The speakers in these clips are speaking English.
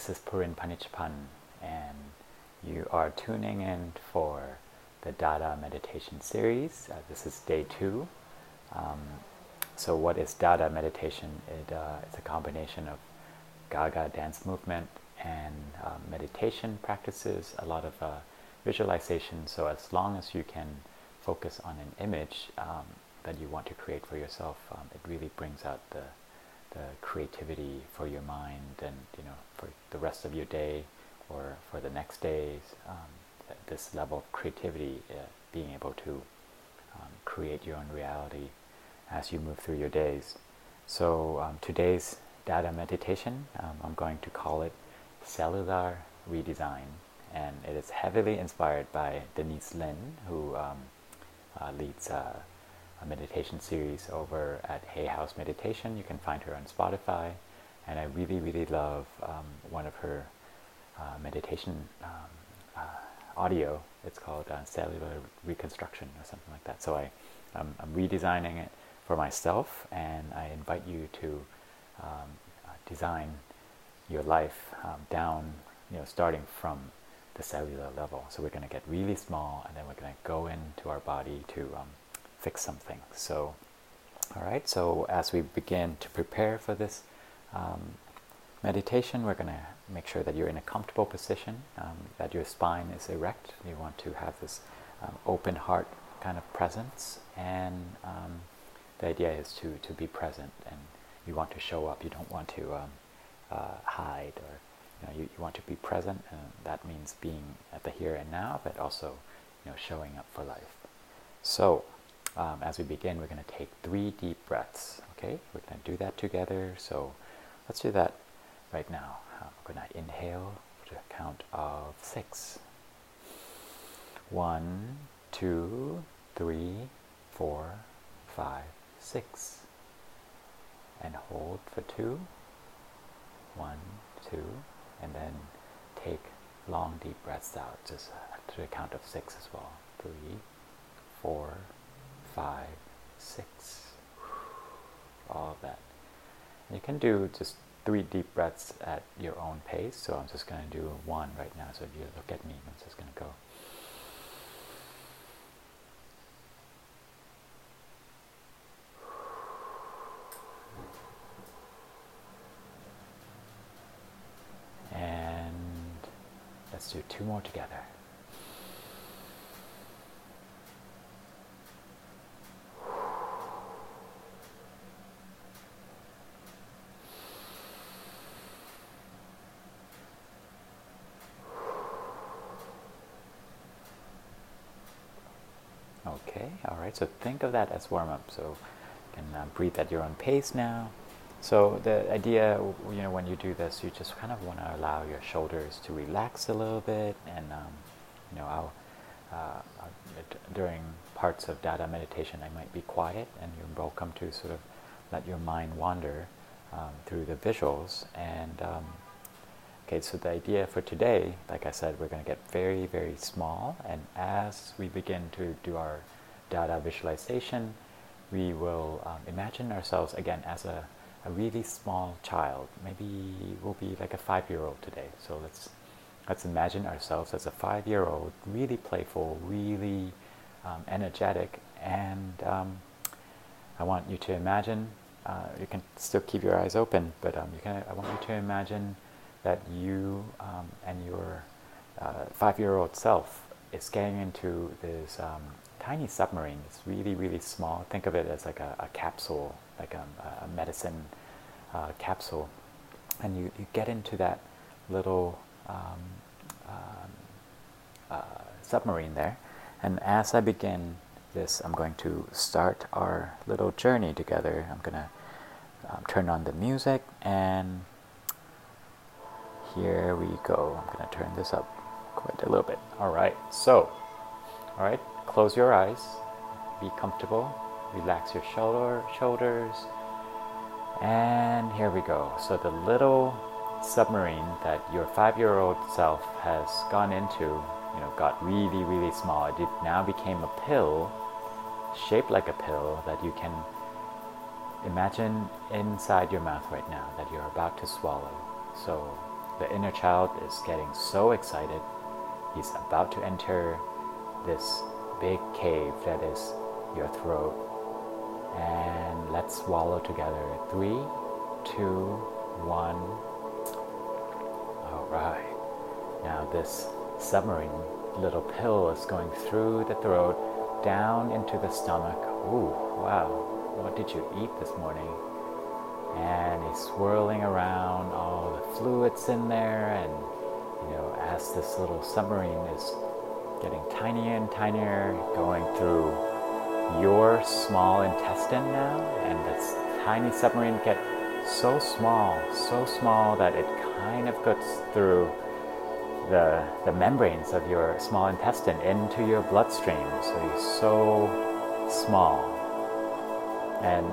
this is Purin Panichpan, and you are tuning in for the Dada meditation series. Uh, this is day two. Um, so, what is Dada meditation? It, uh, it's a combination of Gaga dance movement and uh, meditation practices, a lot of uh, visualization. So, as long as you can focus on an image um, that you want to create for yourself, um, it really brings out the the creativity for your mind and you know for the rest of your day or for the next days um, this level of creativity uh, being able to um, create your own reality as you move through your days. So um, today's Dada meditation um, I'm going to call it cellular redesign and it is heavily inspired by Denise Linn who um, uh, leads uh, a meditation series over at Hay House Meditation. You can find her on Spotify, and I really, really love um, one of her uh, meditation um, uh, audio. It's called uh, Cellular Reconstruction or something like that. So I, I'm redesigning it for myself, and I invite you to um, uh, design your life um, down, you know, starting from the cellular level. So we're going to get really small, and then we're going to go into our body to um, fix something. So, all right, so as we begin to prepare for this um, meditation, we're going to make sure that you're in a comfortable position, um, that your spine is erect. You want to have this um, open heart kind of presence, and um, the idea is to, to be present and you want to show up. You don't want to um, uh, hide or you, know, you, you want to be present, and that means being at the here and now, but also you know showing up for life. So um, as we begin, we're going to take three deep breaths. Okay, we're going to do that together. So let's do that right now. Um, we're going to inhale to a count of six. One, two, three, four, five, six. And hold for two. One, two, and then take long deep breaths out, just to the count of six as well. Three, four, five, six, all of that. You can do just three deep breaths at your own pace. So I'm just going to do one right now. So if you look at me, I'm just going to go. And let's do two more together. Okay, all right, so think of that as warm up. So you can uh, breathe at your own pace now. So the idea, you know, when you do this, you just kind of want to allow your shoulders to relax a little bit, and um, you know, I'll, uh, during parts of Dada meditation, I might be quiet, and you're welcome to sort of let your mind wander um, through the visuals. And um, okay, so the idea for today, like I said, we're going to get very, very small, and as we begin to do our Dada visualization, we will um, imagine ourselves again as a, a really small child. Maybe we'll be like a five-year-old today. So let's let's imagine ourselves as a five-year-old, really playful, really um, energetic, and um, I want you to imagine. Uh, you can still keep your eyes open, but um, you can. I want you to imagine that you um, and your uh, five-year-old self is getting into this um, tiny submarine. It's really, really small. Think of it as like a, a capsule, like a, a medicine uh, capsule. And you, you get into that little um, um, uh, submarine there. And as I begin this, I'm going to start our little journey together. I'm going to um, turn on the music and here we go. I'm going to turn this up quite a little bit. All right, so, all right, Close your eyes, be comfortable, relax your shoulder, shoulders, and here we go. So the little submarine that your five-year-old self has gone into, you know, got really, really small. It now became a pill, shaped like a pill that you can imagine inside your mouth right now that you're about to swallow. So the inner child is getting so excited. He's about to enter this big cave that is your throat. And let's swallow together. Three, two, one. All right. Now, this submarine little pill is going through the throat, down into the stomach. Ooh, wow. What did you eat this morning? And he's swirling around all the fluids in there, and you know, as this little submarine is getting tinier and tinier, going through your small intestine now, and this tiny submarine gets so small, so small that it kind of goes through the, the membranes of your small intestine into your bloodstream. So you're so small. And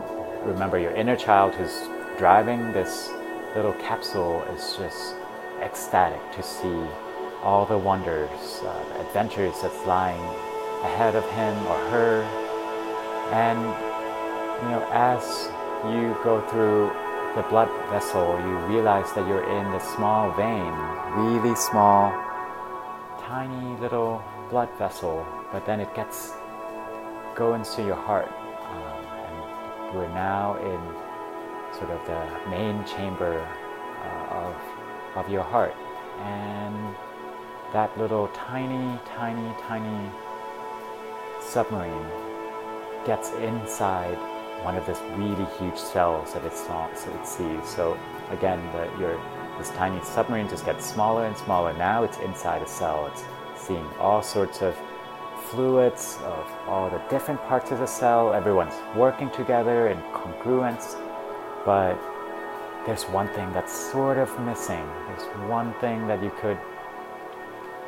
remember, your inner child who's driving this little capsule is just ecstatic to see all the wonders, uh, the adventures that's lying ahead of him or her. And, you know, as you go through the blood vessel, you realize that you're in this small vein, really small, tiny little blood vessel, but then it gets go into your heart, we're now in sort of the main chamber uh, of of your heart, and that little tiny, tiny, tiny submarine gets inside one of this really huge cells that it, saw, it sees. So again, the, your, this tiny submarine just gets smaller and smaller. Now it's inside a cell. It's seeing all sorts of fluids of all the different parts of the cell. Everyone's working together in congruence, but there's one thing that's sort of missing. There's one thing that you could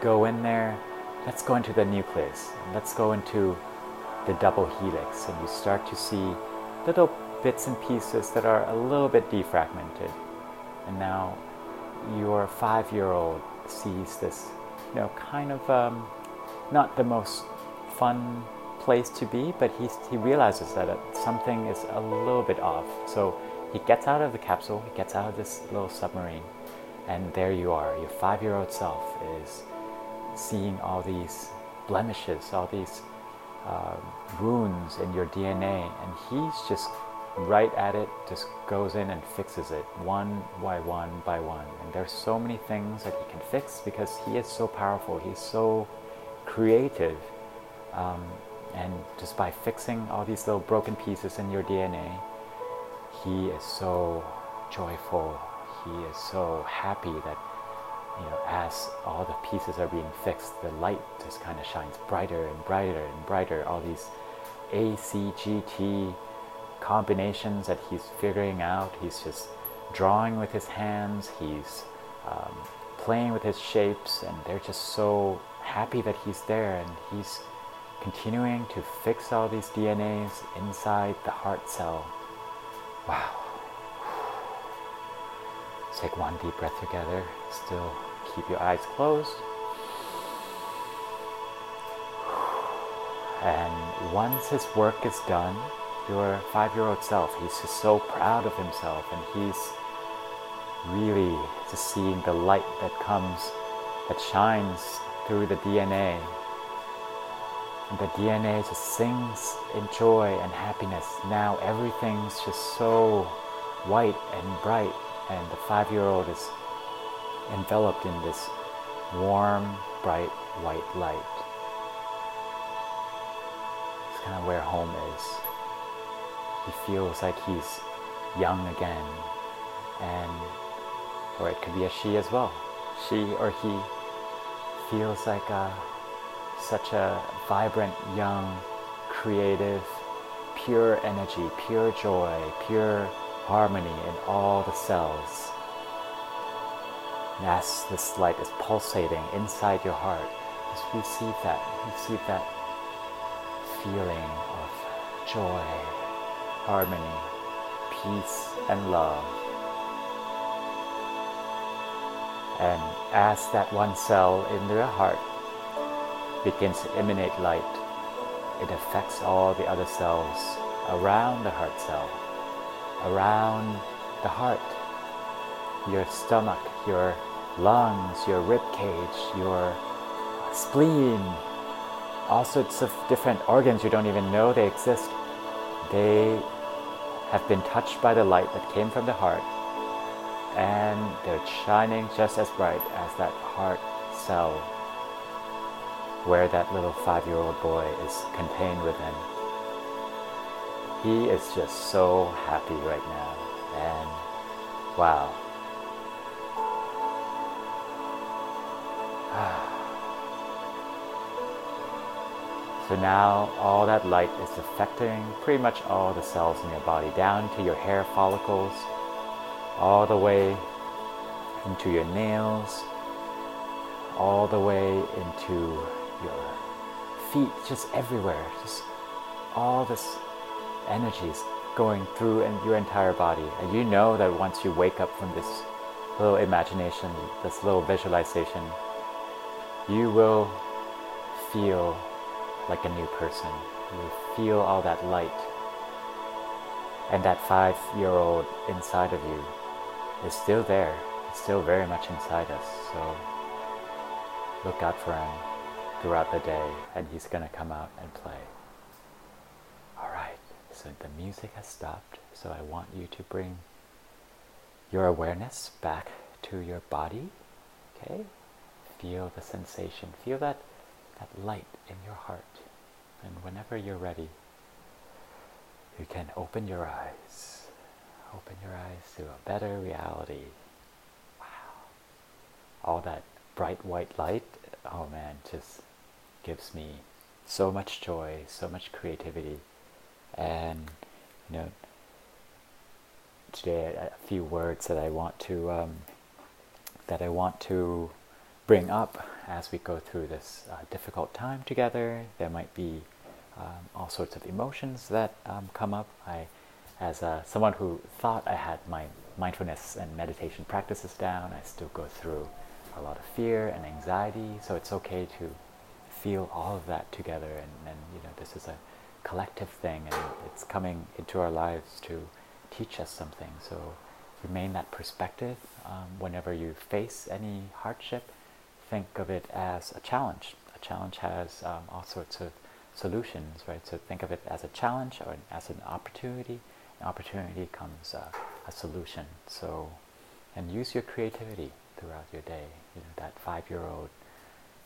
go in there. Let's go into the nucleus. Let's go into the double helix, and you start to see little bits and pieces that are a little bit defragmented. And now your five year old sees this, you know, kind of um, not the most fun place to be, but he's, he realizes that something is a little bit off. So he gets out of the capsule, he gets out of this little submarine, and there you are. Your five year old self is seeing all these blemishes, all these uh, wounds in your DNA, and he's just right at it, just goes in and fixes it one by one by one. And there's so many things that he can fix because he is so powerful, he's so creative. Um, and just by fixing all these little broken pieces in your DNA, he is so joyful, he is so happy that you know, as all the pieces are being fixed, the light just kind of shines brighter and brighter and brighter. All these ACGT combinations that he's figuring out. He's just drawing with his hands. He's um, playing with his shapes, and they're just so happy that he's there. And he's continuing to fix all these DNAs inside the heart cell. Wow. Take one deep breath together. Still keep your eyes closed. And once his work is done, your five year old self, he's just so proud of himself and he's really just seeing the light that comes, that shines through the DNA. And the DNA just sings in joy and happiness. Now everything's just so white and bright, and the five year old is enveloped in this warm, bright white light. It's kind of where home is. He feels like he's young again, and or it could be a she as well. She or he feels like a, such a vibrant, young, creative, pure energy, pure joy, pure harmony in all the cells and as this light is pulsating inside your heart, just receive that, receive that feeling of joy, harmony, peace, and love. And as that one cell in their heart begins to emanate light, it affects all the other cells around the heart cell, around the heart, your stomach, your lungs, your rib cage, your spleen, all sorts of different organs you don't even know they exist. They have been touched by the light that came from the heart, and they're shining just as bright as that heart cell where that little five year old boy is contained within. He is just so happy right now, and wow. So now all that light is affecting pretty much all the cells in your body, down to your hair follicles, all the way into your nails, all the way into your feet, just everywhere. Just all this energy is going through your entire body. And you know that once you wake up from this little imagination, this little visualization, you will feel like a new person. You will feel all that light. And that five year old inside of you is still there. It's still very much inside us. So look out for him throughout the day and he's going to come out and play. Alright, so the music has stopped. So I want you to bring your awareness back to your body. Okay? Feel the sensation. Feel that, that light in your heart. And whenever you're ready, you can open your eyes. Open your eyes to a better reality. Wow. All that bright white light, oh man, just gives me so much joy, so much creativity. And, you know, today a few words that I want to, um, that I want to bring up as we go through this uh, difficult time together. There might be um, all sorts of emotions that um, come up. I, as uh, someone who thought I had my mindfulness and meditation practices down, I still go through a lot of fear and anxiety. So it's okay to feel all of that together. And, and you know, this is a collective thing, and it's coming into our lives to teach us something. So remain that perspective um, whenever you face any hardship think of it as a challenge. A challenge has um, all sorts of solutions, right? So think of it as a challenge or as an opportunity. Opportunity comes uh, a solution. So, and use your creativity throughout your day. You know, that five-year-old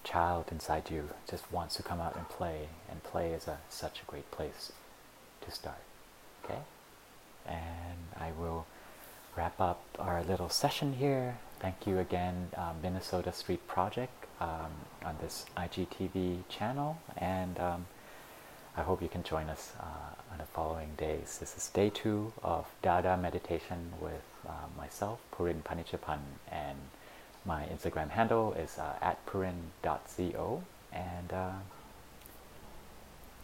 child inside you just wants to come out and play, and play is a, such a great place to start. Okay? And I will wrap up our little session here. Thank you again, um, Minnesota Street Project, um, on this IGTV channel, and um, I hope you can join us uh, on the following days. This is day two of Dada meditation with uh, myself, Purin Panichapan, and my Instagram handle is uh, at purin.co. And uh,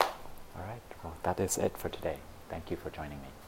all right, well, that is it for today. Thank you for joining me.